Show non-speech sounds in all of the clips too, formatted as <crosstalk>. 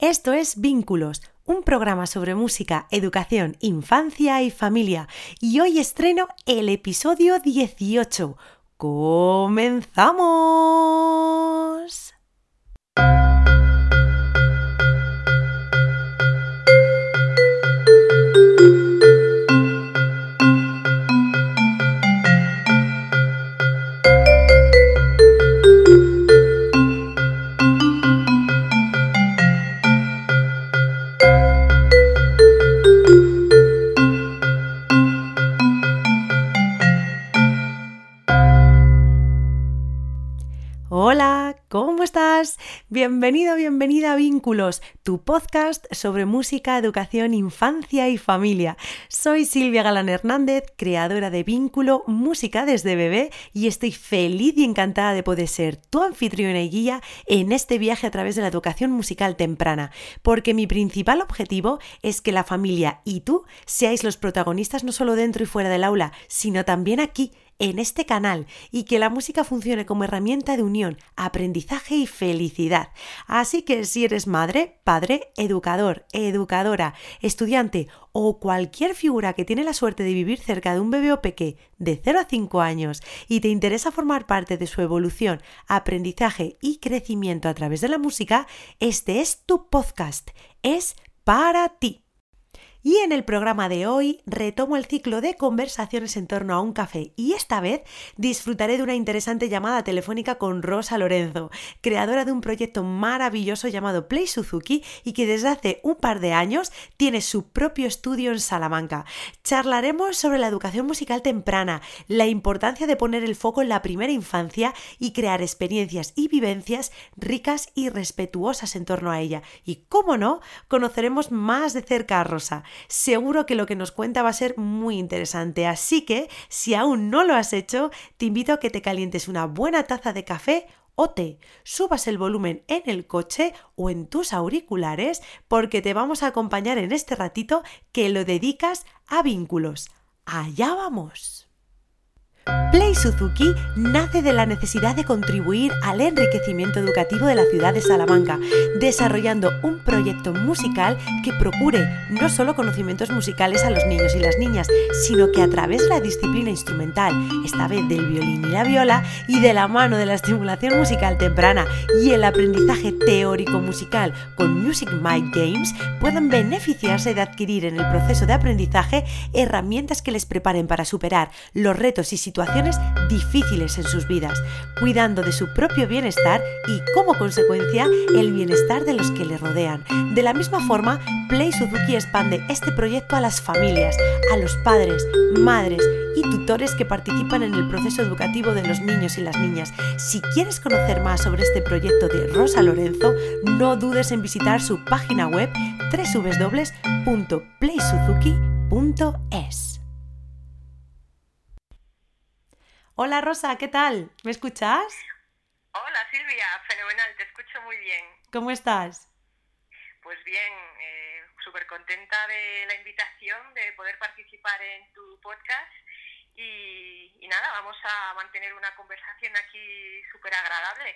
Esto es Vínculos, un programa sobre música, educación, infancia y familia. Y hoy estreno el episodio 18. ¡Comenzamos! Bienvenido, bienvenida a Vínculos, tu podcast sobre música, educación, infancia y familia. Soy Silvia Galán Hernández, creadora de Vínculo Música desde bebé y estoy feliz y encantada de poder ser tu anfitriona y guía en este viaje a través de la educación musical temprana, porque mi principal objetivo es que la familia y tú seáis los protagonistas no solo dentro y fuera del aula, sino también aquí en este canal y que la música funcione como herramienta de unión, aprendizaje y felicidad. Así que si eres madre, padre, educador, educadora, estudiante o cualquier figura que tiene la suerte de vivir cerca de un bebé o peque de 0 a 5 años y te interesa formar parte de su evolución, aprendizaje y crecimiento a través de la música, este es tu podcast. Es para ti. Y en el programa de hoy retomo el ciclo de conversaciones en torno a un café y esta vez disfrutaré de una interesante llamada telefónica con Rosa Lorenzo, creadora de un proyecto maravilloso llamado Play Suzuki y que desde hace un par de años tiene su propio estudio en Salamanca. Charlaremos sobre la educación musical temprana, la importancia de poner el foco en la primera infancia y crear experiencias y vivencias ricas y respetuosas en torno a ella. Y, cómo no, conoceremos más de cerca a Rosa. Seguro que lo que nos cuenta va a ser muy interesante, así que si aún no lo has hecho, te invito a que te calientes una buena taza de café o té, subas el volumen en el coche o en tus auriculares porque te vamos a acompañar en este ratito que lo dedicas a vínculos. Allá vamos. Play Suzuki nace de la necesidad de contribuir al enriquecimiento educativo de la ciudad de Salamanca, desarrollando un proyecto musical que procure no solo conocimientos musicales a los niños y las niñas, sino que a través de la disciplina instrumental, esta vez del violín y la viola, y de la mano de la estimulación musical temprana y el aprendizaje teórico musical con Music Mind Games, puedan beneficiarse de adquirir en el proceso de aprendizaje herramientas que les preparen para superar los retos y situaciones difíciles en sus vidas, cuidando de su propio bienestar y, como consecuencia, el bienestar de los que le rodean. De la misma forma, Play Suzuki expande este proyecto a las familias, a los padres, madres y tutores que participan en el proceso educativo de los niños y las niñas. Si quieres conocer más sobre este proyecto de Rosa Lorenzo, no dudes en visitar su página web www.playsuzuki.es. Hola Rosa, ¿qué tal? ¿Me escuchas? Hola Silvia, fenomenal, te escucho muy bien. ¿Cómo estás? Pues bien, eh, súper contenta de la invitación de poder participar en tu podcast y, y nada, vamos a mantener una conversación aquí súper agradable.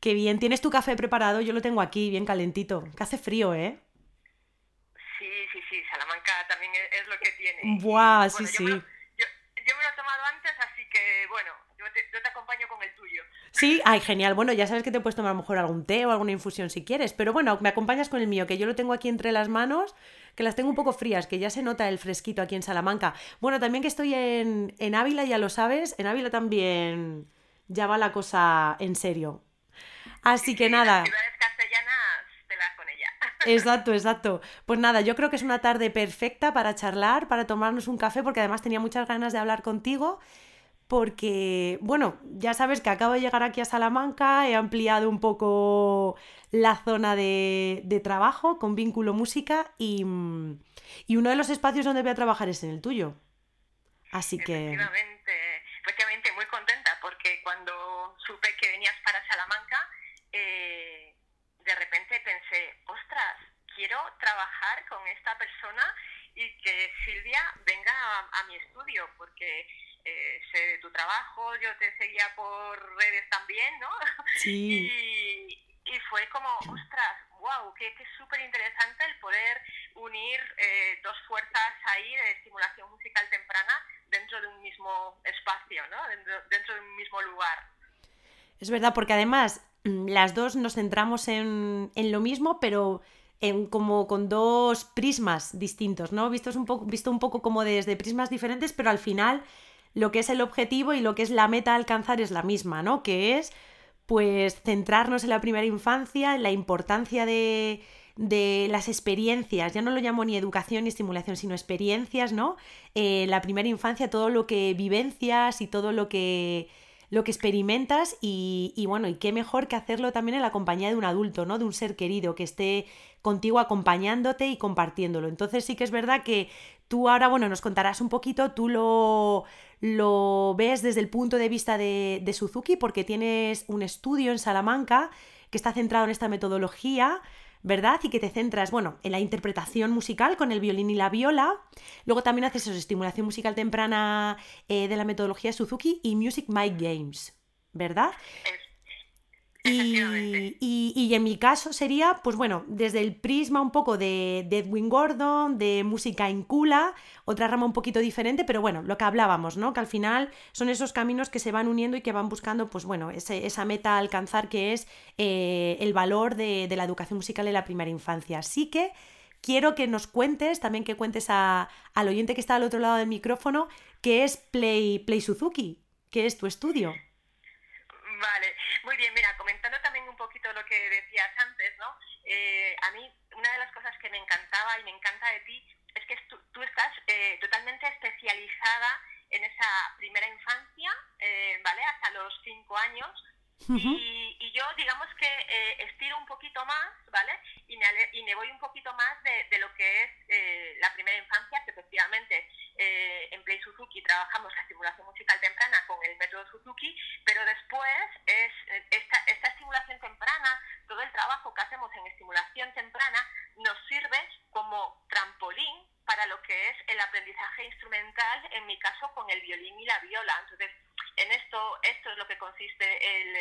Qué bien, ¿tienes tu café preparado? Yo lo tengo aquí, bien calentito, que hace frío, ¿eh? Sí, sí, sí, Salamanca también es, es lo que tiene. Buah, Y, sí, bueno, sí. Yo me, lo, yo, yo me lo he tomado antes, que bueno, yo te, yo te acompaño con el tuyo. Sí, ay, genial. Bueno, ya sabes que te puedes tomar a lo mejor algún té o alguna infusión si quieres, pero bueno, me acompañas con el mío, que yo lo tengo aquí entre las manos, que las tengo un poco frías, que ya se nota el fresquito aquí en Salamanca. Bueno, también que estoy en, en Ávila, ya lo sabes, en Ávila también ya va la cosa en serio. Así que Sí, nada. Las ciudades castellanas te las con ella. <laughs> Exacto, exacto. Pues nada, yo creo que es una tarde perfecta para charlar, para tomarnos un café, porque además tenía muchas ganas de hablar contigo, porque, bueno, ya sabes que acabo de llegar aquí a Salamanca, he ampliado un poco la zona de, de trabajo con vínculo música y, mm, y uno de los espacios donde voy a trabajar es en el tuyo. Así que... Efectivamente, efectivamente, muy contenta porque cuando supe que venías para Salamanca, eh, de repente pensé, ostras, quiero trabajar con esta persona y que Silvia venga a, a mi estudio porque eh, sé de tu trabajo, yo te seguía por redes también, ¿no? <laughs> Sí. Y, y fue como, ostras, wow, que, es súper interesante el poder unir eh, dos fuerzas ahí de estimulación musical temprana dentro de un mismo espacio, ¿no? dentro, de un mismo lugar. Es verdad, porque además mm, las dos nos centramos en, en lo mismo, pero en, como con dos prismas distintos, ¿no? Vistos un poco, visto un poco como desde prismas diferentes, pero al final lo que es el objetivo y lo que es la meta a alcanzar es la misma, ¿no? Que es pues centrarnos en la primera infancia, en la importancia de, de las experiencias, ya no lo llamo ni educación ni estimulación, sino experiencias, ¿no? Eh, la primera infancia, todo lo que vivencias y todo lo que lo que experimentas y, y, bueno, y qué mejor que hacerlo también en la compañía de un adulto, ¿no? De un ser querido que esté contigo acompañándote y compartiéndolo. Entonces sí que es verdad que tú ahora, bueno, nos contarás un poquito, tú lo, lo ves desde el punto de vista de, de Suzuki porque tienes un estudio en Salamanca que está centrado en esta metodología ¿verdad? Y que te centras, bueno, en la interpretación musical con el violín y la viola. Luego también haces eso, estimulación musical temprana eh, de la metodología Suzuki y Music Mind Games, ¿verdad? Y, en mi caso sería, pues bueno, desde el prisma un poco de, Edwin Gordon, de música incula, otra rama un poquito diferente, pero bueno, lo que hablábamos, ¿no? Que al final son esos caminos que se van uniendo y que van buscando, pues bueno, esa meta a alcanzar que es eh, el valor de, la educación musical en la primera infancia. Así que quiero que nos cuentes, también que cuentes al oyente que está al otro lado del micrófono, qué es Play, Play Suzuki, qué es tu estudio. Vale, muy bien, mira, un poquito lo que decías antes, ¿no? Eh, a mí una de las cosas que me encantaba y me encanta de ti es que tú, estás eh, totalmente especializada en esa primera infancia, eh, ¿vale? Hasta los cinco años. y, yo, digamos que estiro un poquito más, ¿vale? Y me, y me voy un poquito más de, de lo que es la primera infancia, que efectivamente eh, en Play Suzuki trabajamos la estimulación musical temprana con el método Suzuki, pero después es eh, esta estimulación temprana, todo el trabajo que hacemos en estimulación temprana nos sirve como trampolín para lo que es el aprendizaje instrumental, en mi caso con el violín y la viola. Entonces, en esto, esto es lo que consiste el,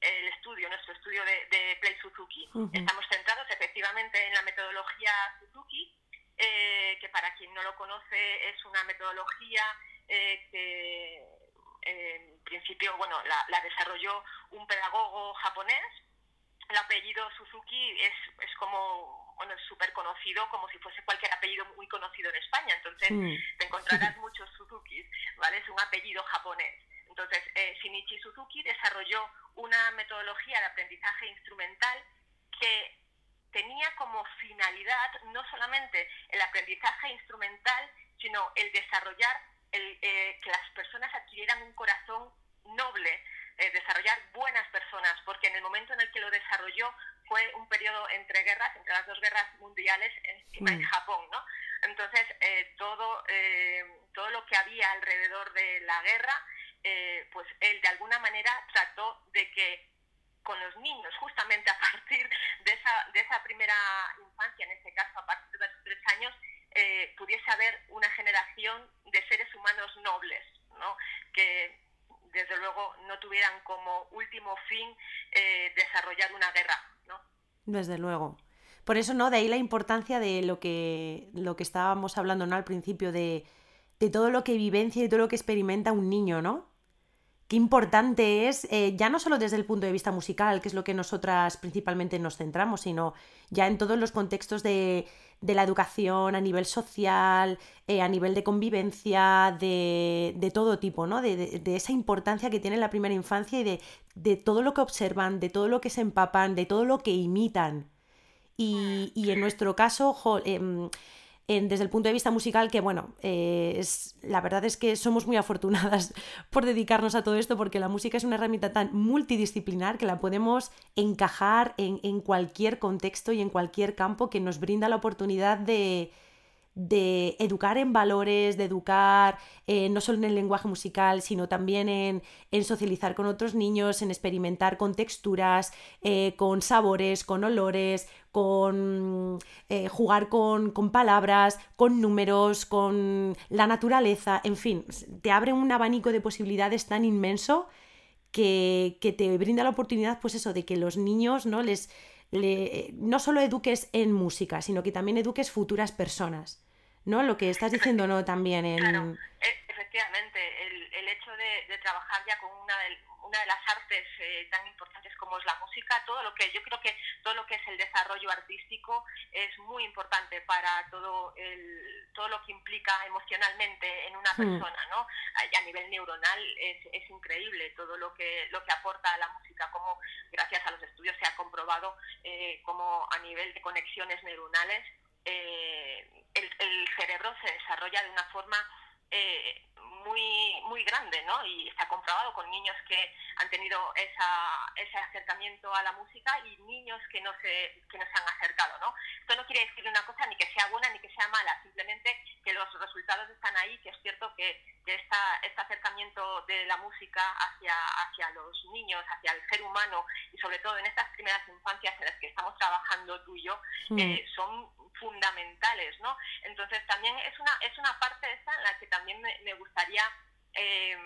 el estudio, nuestro estudio de, Play Suzuki. Estamos centrados efectivamente en la metodología Suzuki, eh, que para quien no lo conoce es una metodología eh, que en principio bueno, la, desarrolló un pedagogo japonés. El apellido Suzuki es, es como, bueno, súper conocido, como si fuese cualquier apellido muy conocido en España. Entonces, te encontrarás <laughs> muchos Suzukis, ¿vale? Es un apellido japonés. Entonces, eh, Shinichi Suzuki desarrolló una metodología de aprendizaje instrumental que tenía como finalidad no solamente el aprendizaje instrumental, sino el desarrollar, el, eh, que las personas adquirieran un corazón noble, eh, desarrollar buenas personas, porque en el momento en el que lo desarrolló fue un periodo entre guerras, entre las dos guerras mundiales encima en Japón, ¿no? Entonces, eh, todo, todo lo que había alrededor de la guerra, pues él de alguna manera trató de que con los niños, justamente a <laughs> partir de esa, de esa primera infancia, en este caso a partir de los tres años, eh, pudiese haber una generación de seres humanos nobles, ¿no? que desde luego no tuvieran como último fin eh, desarrollar una guerra. ¿no? Desde luego. Por eso, ¿no? De ahí la importancia de lo que, lo que estábamos hablando ¿no? al principio, de, de todo lo que vivencia y todo lo que experimenta un niño, ¿no? qué importante es, eh, ya no solo desde el punto de vista musical, que es lo que nosotras principalmente nos centramos, sino ya en todos los contextos de, la educación a nivel social, eh, a nivel de convivencia, de, todo tipo, ¿no? De, esa importancia que tiene la primera infancia y de, todo lo que observan, de todo lo que se empapan, de todo lo que imitan. Y, en nuestro caso, desde el punto de vista musical, que bueno, eh, es, la verdad es que somos muy afortunadas <laughs> por dedicarnos a todo esto, porque la música es una herramienta tan multidisciplinar que la podemos encajar en, en cualquier contexto y en cualquier campo que nos brinda la oportunidad de, de educar en valores, de educar eh, no solo en el lenguaje musical, sino también en, socializar con otros niños, en experimentar con texturas, eh, con sabores, con olores, con eh, jugar con, palabras, con números, con la naturaleza, en fin, te abre un abanico de posibilidades tan inmenso que, que te brinda la oportunidad, pues eso, de que los niños, ¿no? Les, no solo eduques en música, sino que también eduques futuras personas. ¿No? Lo que estás diciendo, ¿no? También en... Claro, e, efectivamente, el, hecho de, trabajar ya con una de, una de las artes eh, tan importantes como es la música, todo lo que yo creo que todo lo que es el desarrollo artístico es muy importante para todo el, todo lo que implica emocionalmente en una hmm. persona, ¿no? A, nivel neuronal es, es, increíble todo lo que lo que aporta a la música, como gracias a los estudios se ha comprobado eh, como a nivel de conexiones neuronales eh, el, el cerebro se desarrolla de una forma eh, muy muy grande, ¿no? Y está comprobado con niños que han tenido esa, ese acercamiento a la música y niños que no se que no se han acercado, ¿no? Esto no quiere decir una cosa ni que sea buena ni que sea mala, simplemente que los resultados están ahí, que es cierto que, esta, este acercamiento de la música hacia hacia los niños, hacia el ser humano y sobre todo en estas primeras infancias en las que estamos trabajando tú y yo, mm. eh, son fundamentales, ¿no? Entonces también es una, es una parte esta en la que también me, gustaría eh,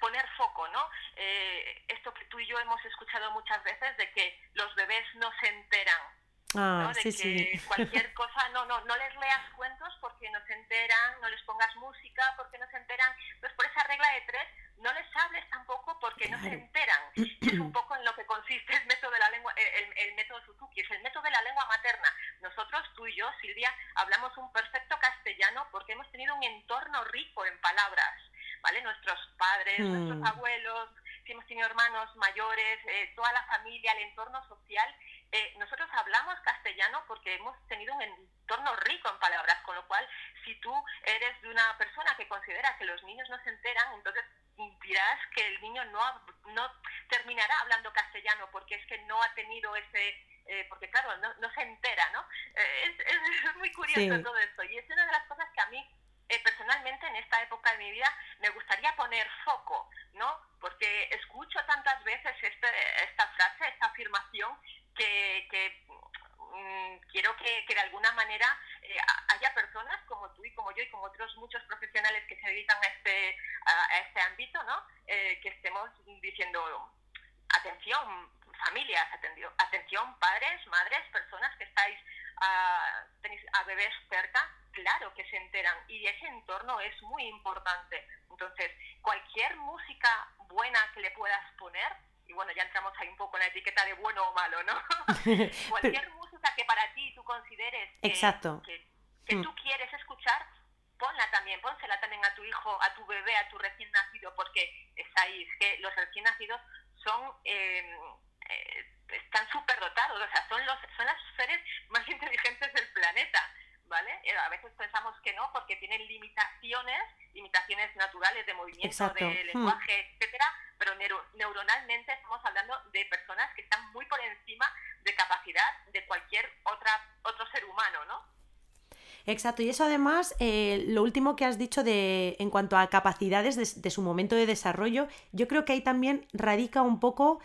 poner foco, ¿no? Eh, esto que tú y yo hemos escuchado muchas veces de que los bebés no se enteran Ah, de que cualquier <laughs> cosa, no, no, no les leas cuentos porque no se enteran, no les pongas música porque no se enteran. Entonces, por esa regla de tres, no les hables tampoco porque no se enteran. Es un poco en lo que consiste <clears throat> el método de la lengua, el, el, método Suzuki, es el método de la lengua materna. Nosotros, tú y yo, Silvia, hablamos un perfecto castellano porque hemos tenido un entorno rico en palabras, ¿vale? Nuestros padres, nuestros mm. abuelos, si hemos tenido hermanos mayores, eh, toda la familia, el entorno social eh, nosotros hablamos castellano porque hemos tenido un entorno rico en palabras, con lo cual si tú eres de una persona que considera que los niños no se enteran, entonces dirás que el niño no, no terminará hablando castellano porque es que no ha tenido ese, eh, porque claro, no, no, se entera, ¿no? Eh, es, <laughs> muy curioso todo esto y es una de las cosas que a mí personalmente en esta época de mi vida me gustaría poner foco, ¿no? Porque escucho tantas veces este, esta frase, esta afirmación que, mm, quiero que, de alguna manera eh, haya personas como tú y como yo y como otros muchos profesionales que se dedican a este, a, este ámbito, ¿no? Eh, que estemos diciendo, atención, familias, atención, padres, madres, personas que estáis a, tenéis a bebés cerca, claro que se enteran y ese entorno es muy importante. Entonces, cualquier música buena que le puedas poner, y bueno, ya entramos ahí un poco en la etiqueta de bueno o malo, ¿no? <laughs> <laughs> Cualquier que para ti tú consideres que, Exacto. que, mm. tú quieres escuchar, ponla también, pónsela también a tu hijo, a tu bebé, a tu recién nacido, porque estáis, que los recién nacidos son... Eh, eh, están súper dotados, o sea, son, los, son las seres más <laughs> inteligentes del planeta. ¿Vale? Eh, a veces pensamos que no porque tienen limitaciones, limitaciones naturales de movimiento, de hmm. lenguaje, etcétera, pero neuronalmente estamos hablando de personas que están muy por encima de capacidad de cualquier otra otro ser humano, ¿no? Exacto, y eso además, eh, lo último que has dicho de, en cuanto a capacidades de, su momento de desarrollo, yo creo que ahí también radica un poco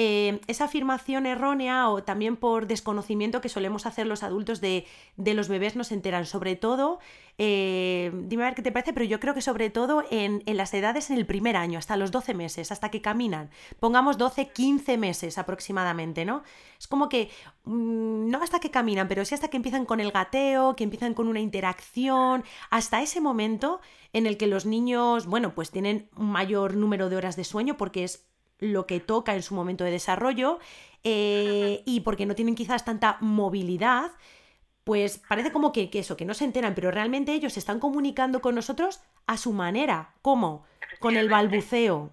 eh, esa afirmación errónea o también por desconocimiento que solemos hacer los adultos de, los bebés no se enteran, sobre todo, eh, dime a ver qué te parece, pero yo creo que sobre todo en, las edades en el primer año, hasta los 12 meses, hasta que caminan, pongamos 12, 15 meses aproximadamente, ¿no? Es como que, mm, no hasta que caminan, pero sí hasta que empiezan con el gateo, que empiezan con una interacción, hasta ese momento en el que los niños, bueno, pues tienen un mayor número de horas de sueño porque es lo que toca en su momento de desarrollo eh, y porque no tienen quizás tanta movilidad, pues parece como que, eso, que no se enteran, pero realmente ellos se están comunicando con nosotros a su manera. ¿Cómo? Con el balbuceo,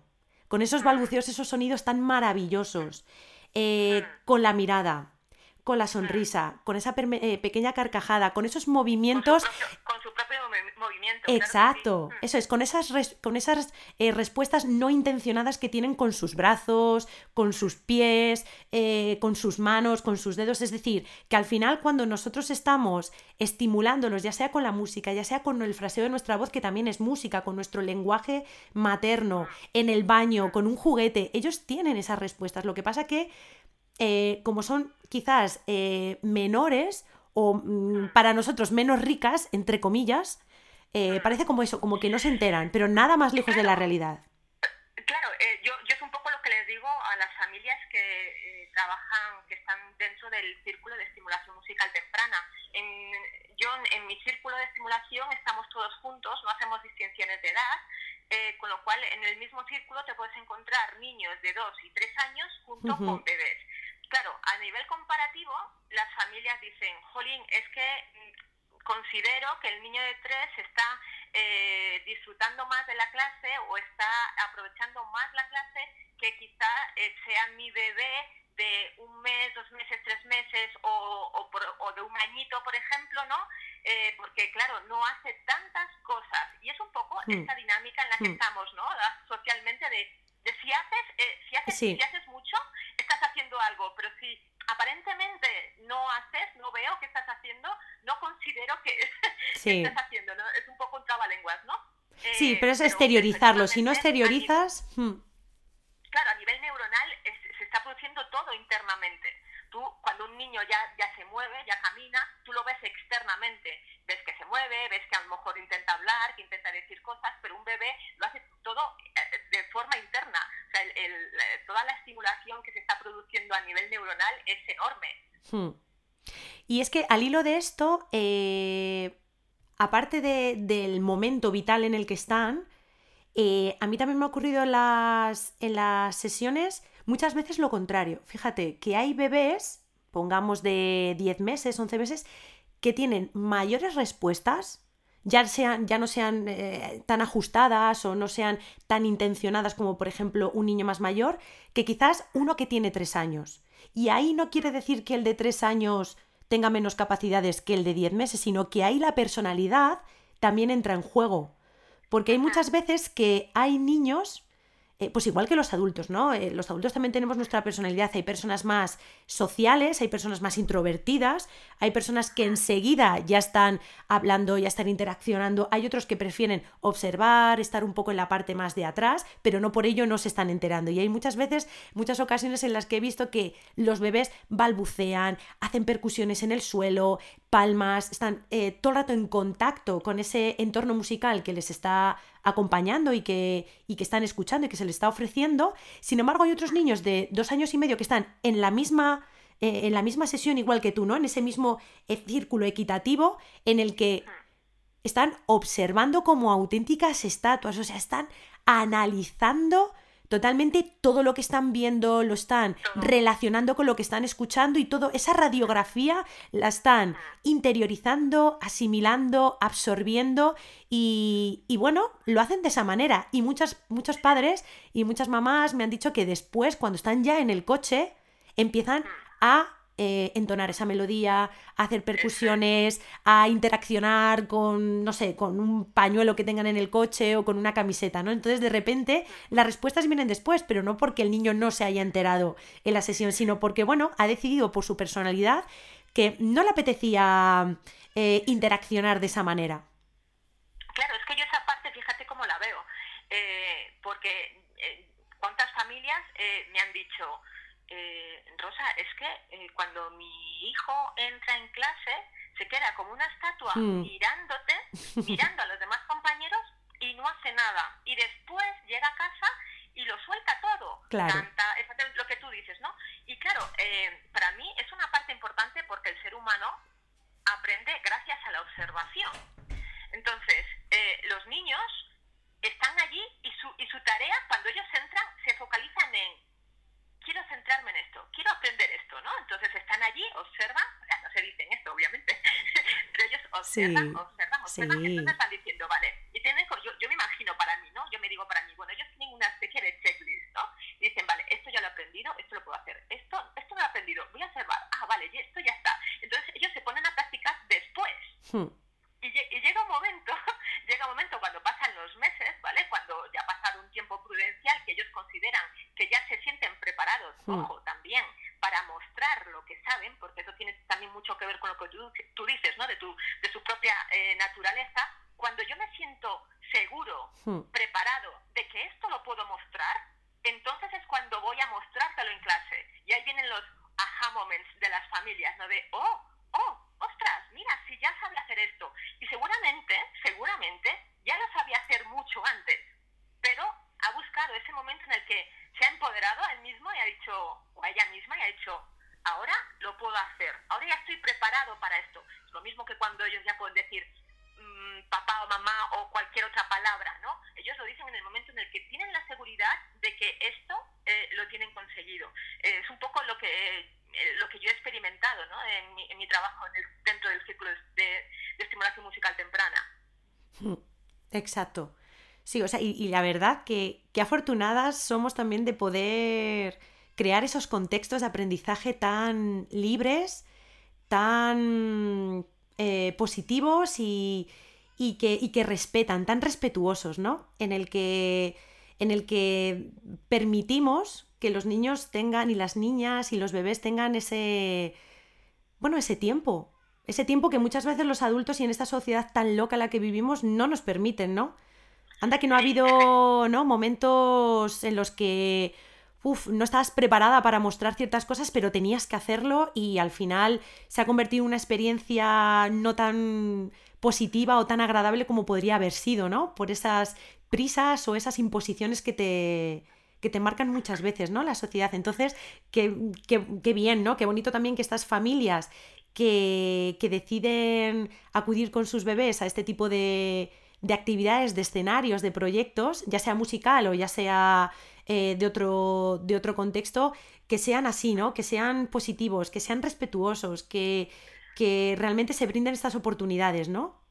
con esos balbuceos, esos sonidos tan maravillosos, eh, con la mirada, con la sonrisa, con esa eh, pequeña carcajada, con esos movimientos. Con su propio, movimiento. Exacto, mm. eso es, con esas, con esas eh, respuestas no intencionadas que tienen con sus brazos, con sus pies, eh, con sus manos, con sus dedos. Es decir, que al final cuando nosotros estamos estimulándolos, ya sea con la música, ya sea con el fraseo de nuestra voz, que también es música, con nuestro lenguaje materno, en el baño, con un juguete, ellos tienen esas respuestas. Lo que pasa que eh, como son quizás eh, menores o mm, para nosotros menos ricas, entre comillas, eh, parece como eso, como que no se enteran, pero nada más lejos de la realidad. Claro, yo, yo es un poco lo que les digo a las familias que trabajan, que están dentro del círculo de estimulación musical temprana. En, yo en mi círculo de estimulación estamos todos juntos, no hacemos distinciones de edad, eh, con lo cual en el mismo círculo te puedes encontrar niños de 2 y 3 años junto con bebés. Claro, a nivel comparativo, las familias dicen, jolín, es que mm, considero que el niño de 3 está eh, disfrutando más de la clase o está aprovechando más la clase que quizá eh, sea mi bebé de un mes, dos meses, tres meses o, o, de un añito, por ejemplo, ¿no? Eh, porque, claro, no hace tantas cosas. Y es un poco mm. esta dinámica en la que mm. estamos, ¿no? Socialmente de, de si haces, eh, si, haces si haces mucho, estás haciendo algo, pero si aparentemente no haces, no veo que estás haciendo, no considero que, <laughs> estás haciendo, ¿no? Es un poco un trabalenguas, ¿no? sí, pero es exteriorizarlo. Si no exteriorizas... Hmm. Claro, a nivel neuronal se está produciendo todo internamente. Tú, cuando un niño ya, ya se mueve, ya camina, tú lo ves externamente. Ves que se mueve, ves que a lo mejor intenta hablar, que intenta decir cosas, pero un bebé lo hace todo eh, de forma interna. Toda la estimulación que se está produciendo a nivel neuronal es enorme. Hmm. Y es que al hilo de esto, eh, aparte del momento vital en el que están, eh, a mí también me ha ocurrido en las, en las sesiones muchas veces lo contrario. Fíjate que hay bebés, pongamos de 10 meses, 11 meses, que tienen mayores respuestas, ya, sean, ya no sean eh, tan ajustadas o no sean tan intencionadas como por ejemplo un niño más mayor, que quizás uno que tiene 3 años. Y ahí no quiere decir que el de 3 años tenga menos capacidades que el de 10 meses, sino que ahí la personalidad también entra en juego. Porque hay muchas veces que hay niños eh, pues igual que los adultos, ¿no? Eh, los adultos también tenemos nuestra personalidad. Hay personas más sociales, hay personas más introvertidas, hay personas que enseguida ya están hablando, ya están interaccionando, hay otros que prefieren observar, estar un poco en la parte más de atrás, pero no por ello no se están enterando. Y hay muchas veces, muchas ocasiones en las que he visto que los bebés balbucean, hacen percusiones en el suelo, palmas, están eh, todo el rato en contacto con ese entorno musical que les está acompañando y que, y que están escuchando y que se les está ofreciendo. Sin embargo, hay otros niños de dos años y medio que están en la misma, eh, en la misma sesión igual que tú, ¿no? En ese mismo eh, círculo equitativo en el que están observando como auténticas estatuas, o sea, están analizando totalmente todo lo que están viendo, lo están relacionando con lo que están escuchando y todo, esa radiografía la están interiorizando, asimilando, absorbiendo y, y bueno, lo hacen de esa manera. Y muchas, muchos padres y muchas mamás me han dicho que después, cuando están ya en el coche, empiezan a eh, entonar esa melodía, a hacer percusiones, a interaccionar con, no sé, con un pañuelo que tengan en el coche o con una camiseta, ¿no? Entonces, de repente, las respuestas vienen después, pero no porque el niño no se haya enterado en la sesión, sino porque, bueno, ha decidido por su personalidad que no le apetecía eh, interaccionar de esa manera. Claro, es que yo esa parte, fíjate cómo la veo, eh, porque cuántas familias me han dicho, eh, Rosa, es que eh, cuando mi hijo entra en clase, se queda como una estatua hmm. mirándote, <laughs> mirando a los demás compañeros y no hace nada. Y después llega a casa y lo suelta todo. Canta, es lo que tú dices, ¿no? Y claro, eh, para mí es una parte importante porque el ser humano aprende gracias a la observación. Entonces, eh, los niños están allí y su, y su tarea, cuando ellos entran, se focalizan en quiero centrarme en esto, quiero aprender esto, ¿no? Entonces están allí, observan, no se dicen esto, obviamente, <laughs> pero ellos observan, observan, observan, entonces están diciendo, vale, y tienen, yo, yo me imagino para mí, ¿no? Yo me digo para mí, bueno, ellos tienen una especie de checklist, ¿no? Y dicen, vale, esto ya lo he aprendido, esto lo puedo hacer, esto, esto me lo he aprendido, voy a observar, ah, vale, esto ya está. Entonces ellos se ponen a practicar después. Hmm. Y, y llega un momento, <laughs> llega un momento cuando pasan los hmm. Exacto. Sí, o sea, y, y la verdad que, que afortunadas somos también de poder crear esos contextos de aprendizaje tan libres, tan eh, positivos y, que, que, respetan, tan respetuosos, ¿no? En el que, en el que permitimos que los niños tengan y las niñas y los bebés tengan ese, bueno, ese tiempo, ese tiempo que muchas veces los adultos y en esta sociedad tan loca en la que vivimos no nos permiten, ¿no? Anda que no ha habido, ¿no? Momentos en los que uf, no estabas preparada para mostrar ciertas cosas, pero tenías que hacerlo y al final se ha convertido en una experiencia no tan positiva o tan agradable como podría haber sido, ¿no? Por esas prisas o esas imposiciones que te, que te marcan muchas veces, ¿no? La sociedad. Entonces, qué, qué, bien, ¿no? Qué bonito también que estas familias que, que deciden acudir con sus bebés a este tipo de, de actividades, de escenarios, de proyectos, ya sea musical o ya sea eh, de, otro, de otro contexto, que sean así, ¿no? Que sean positivos, que sean respetuosos, que, que realmente se brinden estas oportunidades, ¿no?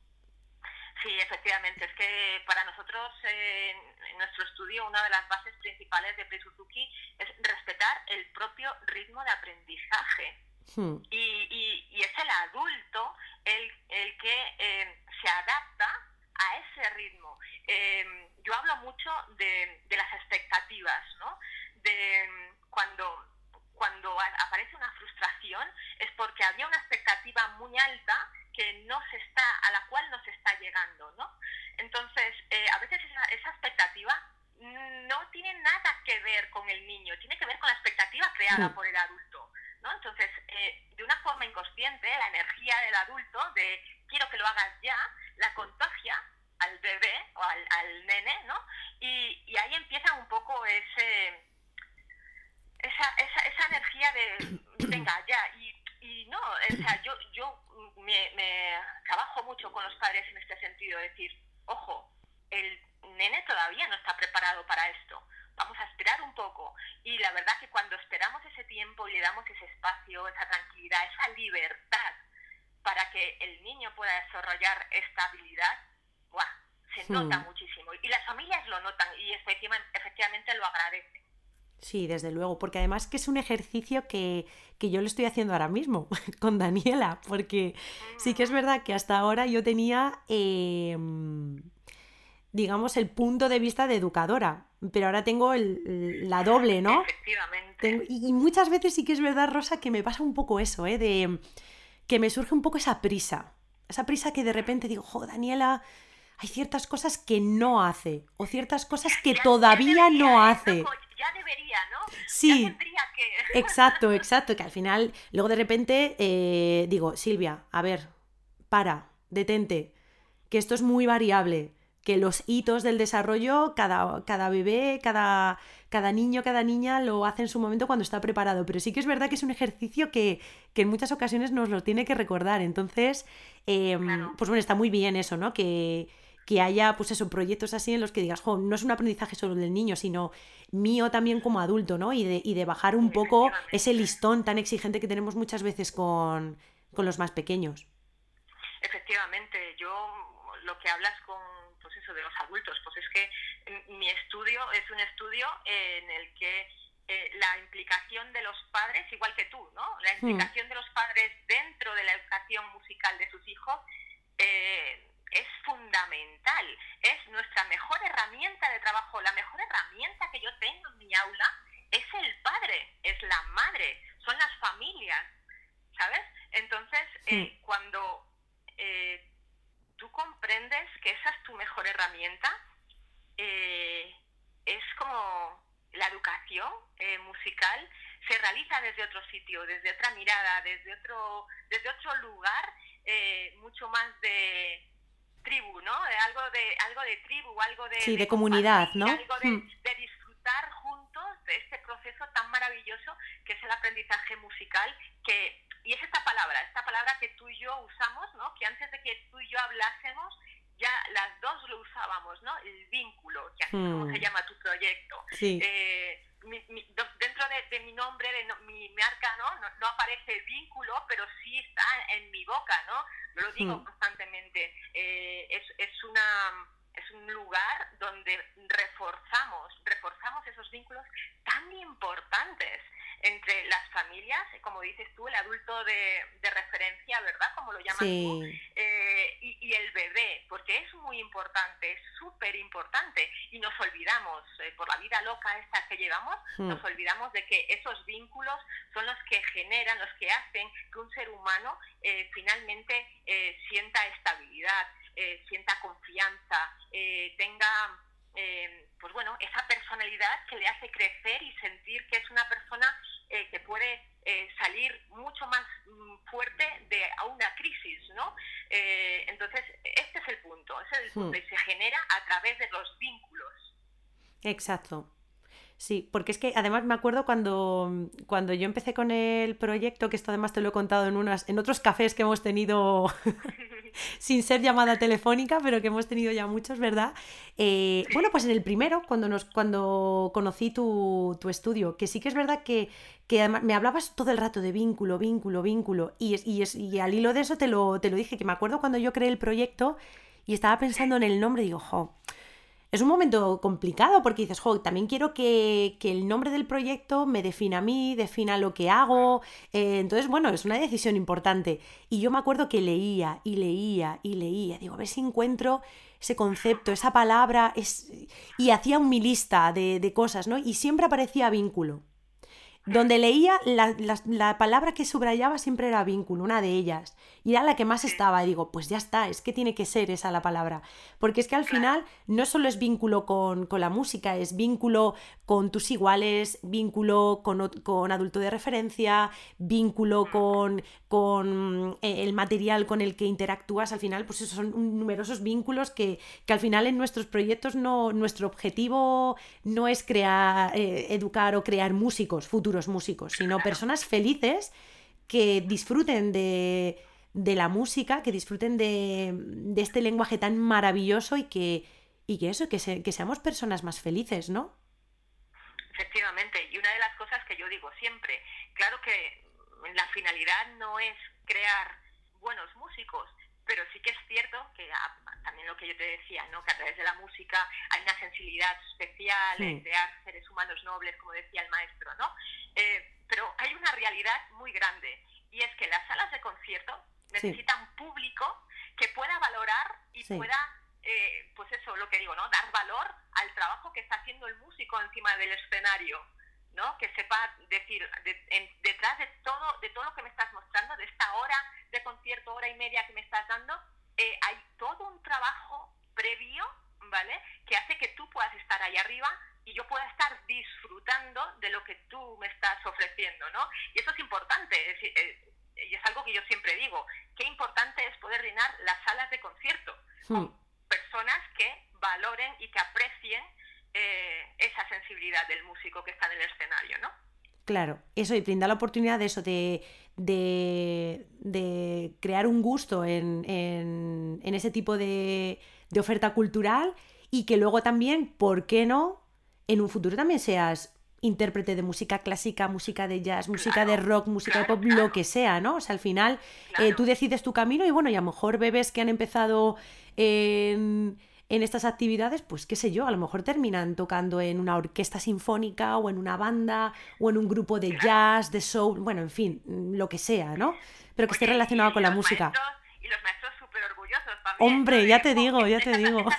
Sí, efectivamente. Es que para nosotros, en nuestro estudio, una de las bases principales de Prisuzuki es respetar el propio ritmo de aprendizaje. Hmm. Y, y, es el adulto el, el que eh, se adapta a ese ritmo. Eh, yo hablo mucho de, las expectativas, ¿no? De mm, cuando, cuando aparece una frustración es porque había una expectativa muy alta que no se está, a la cual no se está llegando, ¿no? Entonces, eh, a veces esa, esa expectativa no tiene nada que ver con el niño, tiene que ver con la expectativa creada por el adulto. Entonces, eh, de una forma inconsciente, la energía del adulto de quiero que lo hagas ya, la contagia al bebé o al, nene, ¿no? Y, ahí empieza un poco ese esa, esa, energía de venga ya y, no, o sea, yo, yo me trabajo mucho con los padres en este sentido, decir, ojo, el nene todavía no está preparado para esto. Vamos a esperar un poco. Y la verdad que cuando esperamos ese tiempo y le damos ese espacio, esa tranquilidad, esa libertad para que el niño pueda desarrollar esta habilidad, se nota hmm. muchísimo. Y las familias lo notan y efectivamente, lo agradecen. Sí, desde luego, porque además que es un ejercicio que, yo lo estoy haciendo ahora mismo <laughs> con Daniela, porque sí que es mm. verdad que hasta ahora yo tenía, em, digamos, el punto de vista de educadora, pero ahora tengo la doble, ¿no? Efectivamente. y, muchas veces sí que es verdad, Rosa, que me pasa un poco eso, ¿eh? De que me surge un poco esa prisa, esa prisa que de repente digo, jo, Daniela, hay ciertas cosas que no hace o ciertas cosas que todavía no hace. ya debería, ¿no? Sí. <laughs> Exacto, exacto. Que al final, luego de repente eh, digo, Silvia, a ver, para, detente, que esto es muy variable, que los hitos del desarrollo, cada, cada bebé, cada, cada niño, cada niña lo hace en su momento cuando está preparado. Pero sí que es verdad que es un ejercicio que, que en muchas ocasiones nos lo tiene que recordar. Entonces, em, pues bueno, está muy bien eso, ¿no? Que, que haya, pues eso, proyectos así en los que digas, jo, no es un aprendizaje solo del niño, sino mío también como adulto, ¿no? Y de, y de bajar un poco ese listón tan exigente que tenemos muchas veces con, con los más pequeños. Efectivamente, yo lo que hablas con, los adultos, pues es que mi estudio es un estudio en el que eh, la implicación de los padres, igual que tú, ¿no? La hmm. implicación de los padres dentro de la educación musical de sus hijos eh, es fundamental, es nuestra mejor herramienta de trabajo, la mejor herramienta que yo tengo en mi aula es el padre, es la madre, son las familias, ¿sabes? Entonces, eh, cuando eh, tú comprendes que esa es tu mejor herramienta, eh, es como la educación musical se realiza desde otro sitio, desde otra mirada, desde otro, desde otro lugar, mucho más de, tribu, ¿no? Algo de, algo de tribu, algo de... Sí, de, comunidad, ¿no? Algo hmm. de, disfrutar juntos de este el aprendizaje musical que, y es esta palabra, esta palabra que tú y yo usamos, ¿no? Que antes de que tú y yo hablásemos, ya las dos ¿no? El vínculo, que así como se hmm. llama tu proyecto. Eh, dentro de, mi nombre, de mi marca, ¿no? ¿no? aparece vínculo, pero sí está en mi boca, ¿no? Lo digo hmm. constantemente. Eh, es, es una es un lugar donde reforzamos, reforzamos esos vínculos tan importantes entre las familias, como dices tú, el adulto de, referencia, ¿verdad? Como lo llamas tú, eh, y, el bebé, porque es muy importante, es súper importante, y nos olvidamos, eh, por la vida loca esta que llevamos, hmm. nos olvidamos de que esos vínculos son los que generan, los que hacen que un ser humano eh, finalmente sienta estabilidad, sienta confianza, tenga pues bueno, esa personalidad que le hace crecer y sentir que es una persona eh, que puede eh, salir mucho más mm, fuerte de a una crisis, ¿no? Eh, entonces, este es el punto, ese es el punto, hmm. y se genera a través de los vínculos. Exacto. Sí, porque es que además me acuerdo cuando, cuando yo empecé con el proyecto, que esto además te lo he contado en, unas, en otros cafés que hemos tenido <laughs> sin ser llamada telefónica, pero que hemos tenido ya muchos, ¿verdad? Eh, bueno, pues en el primero, cuando, nos, cuando conocí tu, estudio, que sí que es verdad que, que me hablabas todo el rato de vínculo, vínculo, vínculo, y, y, y al hilo de eso te lo, te lo dije, que me acuerdo cuando yo creé el proyecto y estaba pensando en el nombre, y digo, jo, es un momento complicado porque dices, jo, también quiero que, el nombre del proyecto me defina a mí, defina lo que hago. Eh, entonces, bueno, es una decisión importante. Y yo me acuerdo que leía y leía y leía. Digo, a ver si encuentro ese concepto, esa palabra. Es... Y hacía un mi lista de, de cosas, ¿no? Y siempre aparecía vínculo. Donde leía, la, palabra que subrayaba siempre era vínculo, una de ellas. Y era la que más estaba. Y digo, pues ya está, es que tiene que ser esa la palabra. Porque es que al final no solo es vínculo con, la música, es vínculo con tus iguales, vínculo con, con adulto de referencia, vínculo con, con eh, el material con el que interactúas. Al final, pues esos son numerosos vínculos que, al final en nuestros proyectos no, nuestro objetivo no es crear, eh, educar o crear músicos futuros músicos, sino personas felices que disfruten de, la música, que disfruten de, este lenguaje tan maravilloso y que, y que eso, que, que seamos personas más felices, ¿no? Efectivamente, y una de las cosas que yo digo siempre, claro que la finalidad no es crear buenos músicos, pero sí que es cierto que también lo que yo te decía, ¿no? que a través de la música hay una sensibilidad especial en crear seres humanos nobles, como decía el maestro, ¿no? Eh, pero hay una realidad muy grande y es que las salas de concierto necesitan público que pueda valorar y pueda, eh, pues eso, lo que digo, ¿no? Dar valor al trabajo que está haciendo el músico encima del escenario. ¿no? que sepa decir detrás de todo de todo lo que me estás mostrando de esta hora de concierto hora y media que me estás dando eh, hay todo un trabajo previo vale que hace que tú puedas estar ahí arriba y yo pueda estar disfrutando de lo que tú me estás ofreciendo, ¿no? Y eso es importante, eh, y es algo que yo siempre digo, qué importante es poder llenar las salas de concierto con hmm. personas que valoren y que aprecien eh, esa sensibilidad del músico que está en el escenario, ¿no? Claro, eso y brinda la oportunidad de eso, de, de, crear un gusto en, en, ese tipo de, de oferta cultural y que luego también, ¿por qué no? en un futuro también seas intérprete de música clásica, música de jazz, música de rock, música de pop, lo que sea, ¿no? O sea, al final eh, tú decides tu camino y bueno, y a lo mejor bebés que han empezado en, en, estas actividades, pues qué sé yo, a lo mejor terminan tocando en una orquesta sinfónica o en una banda o en un grupo de jazz, de soul, bueno, en fin, lo que sea, ¿no? Pero que esté relacionado con la música. y los maestros súper orgullosos Hombre, ya te digo, ya te digo. <laughs>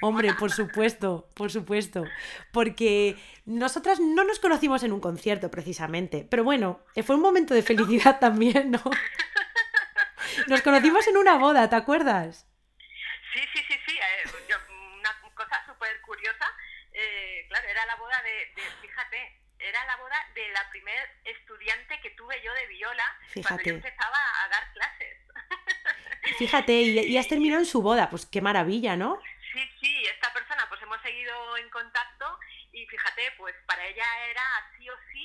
Hombre, por supuesto, por supuesto. Porque nosotras no nos conocimos en un concierto precisamente, pero bueno, fue un momento de <laughs> felicidad también, ¿no? <laughs> Nos conocimos en una boda, ¿te acuerdas? Sí, sí, sí, sí. Eh, una cosa súper curiosa, eh, claro, era la boda de, fíjate, era la boda de la primer estudiante que tuve yo de viola cuando yo empezaba a dar clases. <laughs> Fíjate, y, has terminado en su boda, pues qué maravilla, ¿no? Sí, sí, esta persona pues hemos seguido en contacto y fíjate, pues para ella era sí o sí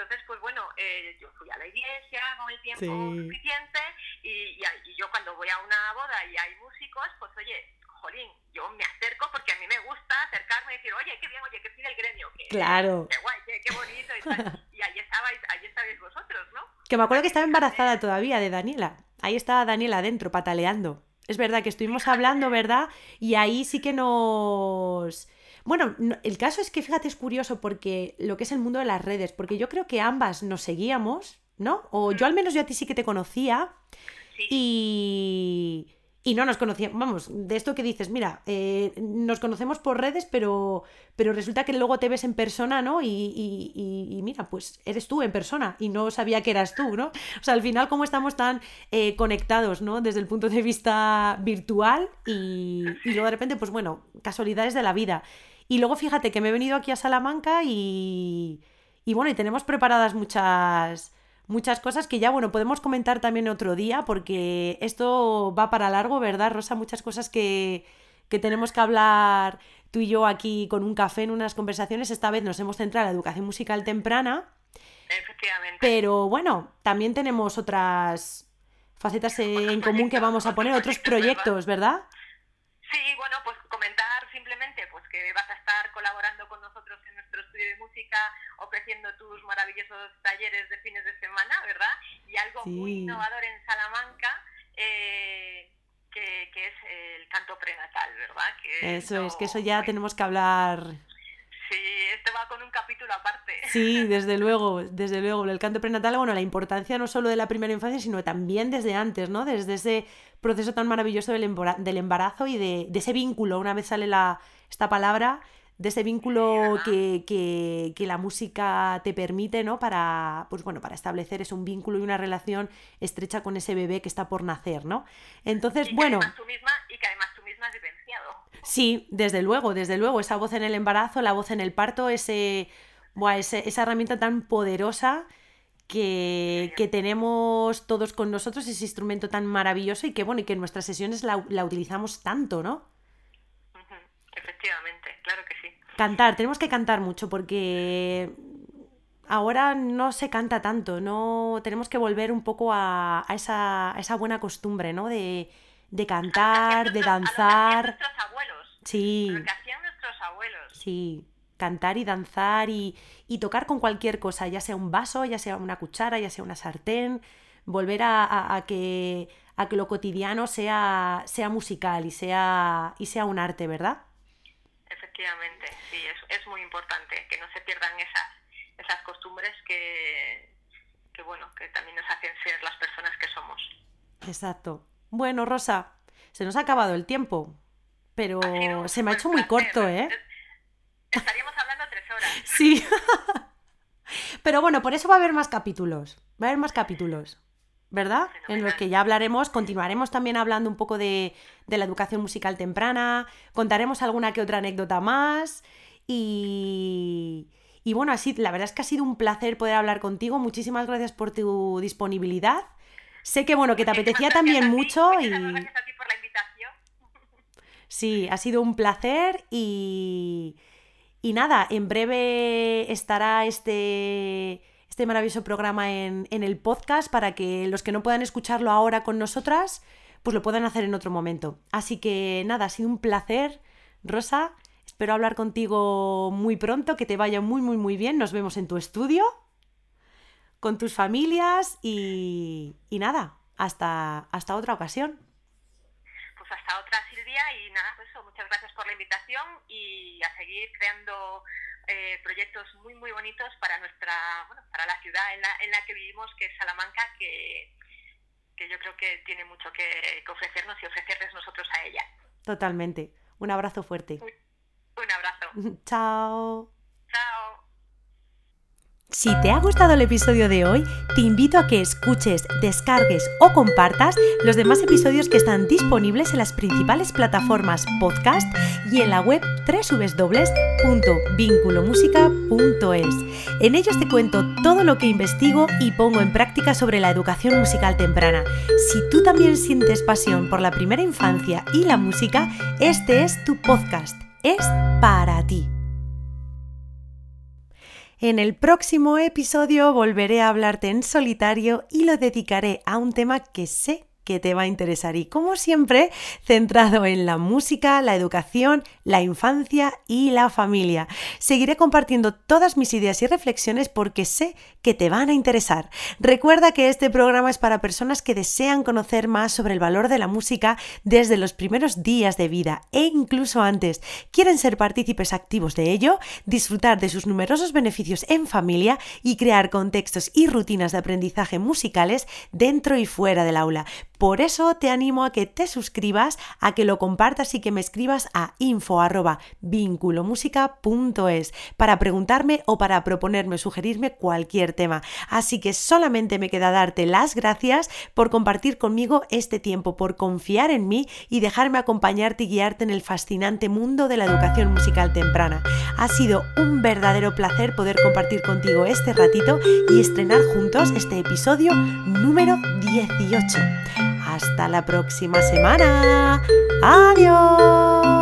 entonces, pues bueno, eh, yo fui a la iglesia con el tiempo suficiente y, y, yo cuando voy a una boda y hay músicos, pues oye, jolín, yo me acerco porque a mí me gusta acercarme y decir, oye, qué bien, oye, qué fin el gremio, que, claro. qué guay, qué, bonito y tal. <laughs> y ahí estabais, ahí estabais vosotros, ¿no? Que me acuerdo que estaba embarazada todavía de Daniela. Ahí estaba Daniela adentro, pataleando. Es verdad que estuvimos hablando, ¿verdad? Y ahí sí que nos... Bueno, el caso es que fíjate, es curioso porque lo que es el mundo de las redes, porque yo creo que ambas nos seguíamos, ¿no? O yo al menos yo a ti sí que te conocía. Y y no nos conocíamos, vamos, de esto que dices, mira, eh, nos conocemos por redes, pero, pero resulta que luego te ves en persona, ¿no? Y, y, mira, pues eres tú en persona y no sabía que eras tú, ¿no? O sea, al final, cómo estamos tan eh, conectados, ¿no? Desde el punto de vista virtual y, y luego de repente, pues bueno, casualidades de la vida. Y luego fíjate que me he venido aquí a Salamanca y, y bueno, y tenemos preparadas muchas muchas cosas que ya, bueno, podemos comentar también otro día porque esto va para largo, ¿verdad, Rosa? Muchas cosas que, que tenemos que hablar tú y yo aquí con un café en unas conversaciones. Esta vez nos hemos centrado en la educación musical temprana. Efectivamente. Pero bueno, también tenemos otras facetas en común que vamos a poner, otros <laughs> proyectos, ¿verdad? Sí, bueno, pues comentar simplemente pues que vas a estar colaborando con nosotros en nuestro estudio de música, ofreciendo tus maravillosos talleres de fines de semana, ¿verdad? Y algo muy innovador en Salamanca. Eh, que, es el canto prenatal, ¿verdad? eso es, que eso ya tenemos que hablar Sí, este va con un capítulo aparte. Sí, <laughs> desde luego, desde luego. El canto prenatal, bueno, la importancia no solo de la primera infancia, sino también desde antes, ¿no? Desde ese proceso tan maravilloso del, embarazo y de, ese vínculo, una vez sale la, esta palabra, de ese vínculo que, que, la música te permite, ¿no? Para, pues bueno, para establecer es un vínculo y una relación estrecha con ese bebé que está por nacer, ¿no? Entonces, bueno... y que además tú misma has vivenciado. Sí, desde luego, desde luego, esa voz en el embarazo, la voz en el parto, ese, esa herramienta tan poderosa que, tenemos todos con nosotros, ese instrumento tan maravilloso y que bueno, y que en nuestras sesiones la, utilizamos tanto, ¿no? Efectivamente, que. Cantar, tenemos que cantar mucho porque ahora no se canta tanto, no tenemos que volver un poco a, esa, esa, buena costumbre, ¿no? De, de cantar, de danzar. Sí. Lo que hacían nuestros abuelos. Sí, cantar y danzar y, tocar con cualquier cosa, ya sea un vaso, ya sea una cuchara, ya sea una sartén, volver a, que, a que lo cotidiano sea, sea musical y sea, y sea un arte, ¿verdad? Efectivamente, sí, es, es muy importante que no se pierdan esas, esas costumbres que, que, bueno, que también nos hacen ser las personas que somos. Exacto. Bueno, Rosa, se nos ha acabado el tiempo pero se me ha hecho muy corto, ¿eh? Estaríamos hablando tres horas. Sí. <laughs> pero bueno, por eso va a haber más capítulos. Va a haber más capítulos. ¿Verdad? En los que ya hablaremos, continuaremos también hablando un poco de, la educación musical temprana, contaremos alguna que otra anécdota más y, y bueno, así, la verdad es que ha sido un placer poder hablar contigo. Muchísimas gracias por tu disponibilidad. Sé que bueno, que te apetecía también mucho y. Gracias a ti por la invitación. Sí, ha sido un placer y, y nada, en breve estará este, este maravilloso programa en, en, el podcast para que los que no puedan escucharlo ahora con nosotras, pues lo puedan hacer en otro momento. Así que nada, ha sido un placer, Rosa. Espero hablar contigo muy pronto, que te vaya muy, muy, muy bien. Nos vemos en tu estudio, con tus familias y, y nada, hasta, hasta otra ocasión. Pues hasta otra y nada, pues eso, muchas gracias por la invitación y a seguir creando eh, proyectos muy muy bonitos para nuestra, bueno, para la ciudad en la, en la que vivimos, que es Salamanca, que, que yo creo que tiene mucho que, ofrecernos y ofrecerles nosotros a ella. Totalmente. Un abrazo fuerte. Un abrazo. <laughs> Chao. Chao. Si te ha gustado el episodio de hoy, te invito a que escuches, descargues o compartas los demás episodios que están disponibles en las principales plataformas podcast y en la web www.vinculomusica.es. En ellos te cuento todo lo que investigo y pongo en práctica sobre la educación musical temprana. Si tú también sientes pasión por la primera infancia y la música, este es tu podcast. Es para ti. En el próximo episodio volveré a hablarte en solitario y lo dedicaré a un tema que sé que te va a interesar y como siempre centrado en la música, la educación, la infancia y la familia. Seguiré compartiendo todas mis ideas y reflexiones porque sé que te van a interesar. Recuerda que este programa es para personas que desean conocer más sobre el valor de la música desde los primeros días de vida e incluso antes. Quieren ser partícipes activos de ello, disfrutar de sus numerosos beneficios en familia y crear contextos y rutinas de aprendizaje musicales dentro y fuera del aula. Por eso te animo a que te suscribas, a que lo compartas y que me escribas a info@vinculomusica.es para preguntarme o para proponerme sugerirme cualquier tema. Así que solamente me queda darte las gracias por compartir conmigo este tiempo, por confiar en mí y dejarme acompañarte y guiarte en el fascinante mundo de la educación musical temprana. Ha sido un verdadero placer poder compartir contigo este ratito y estrenar juntos este episodio número 18. Hasta la próxima semana. Adiós.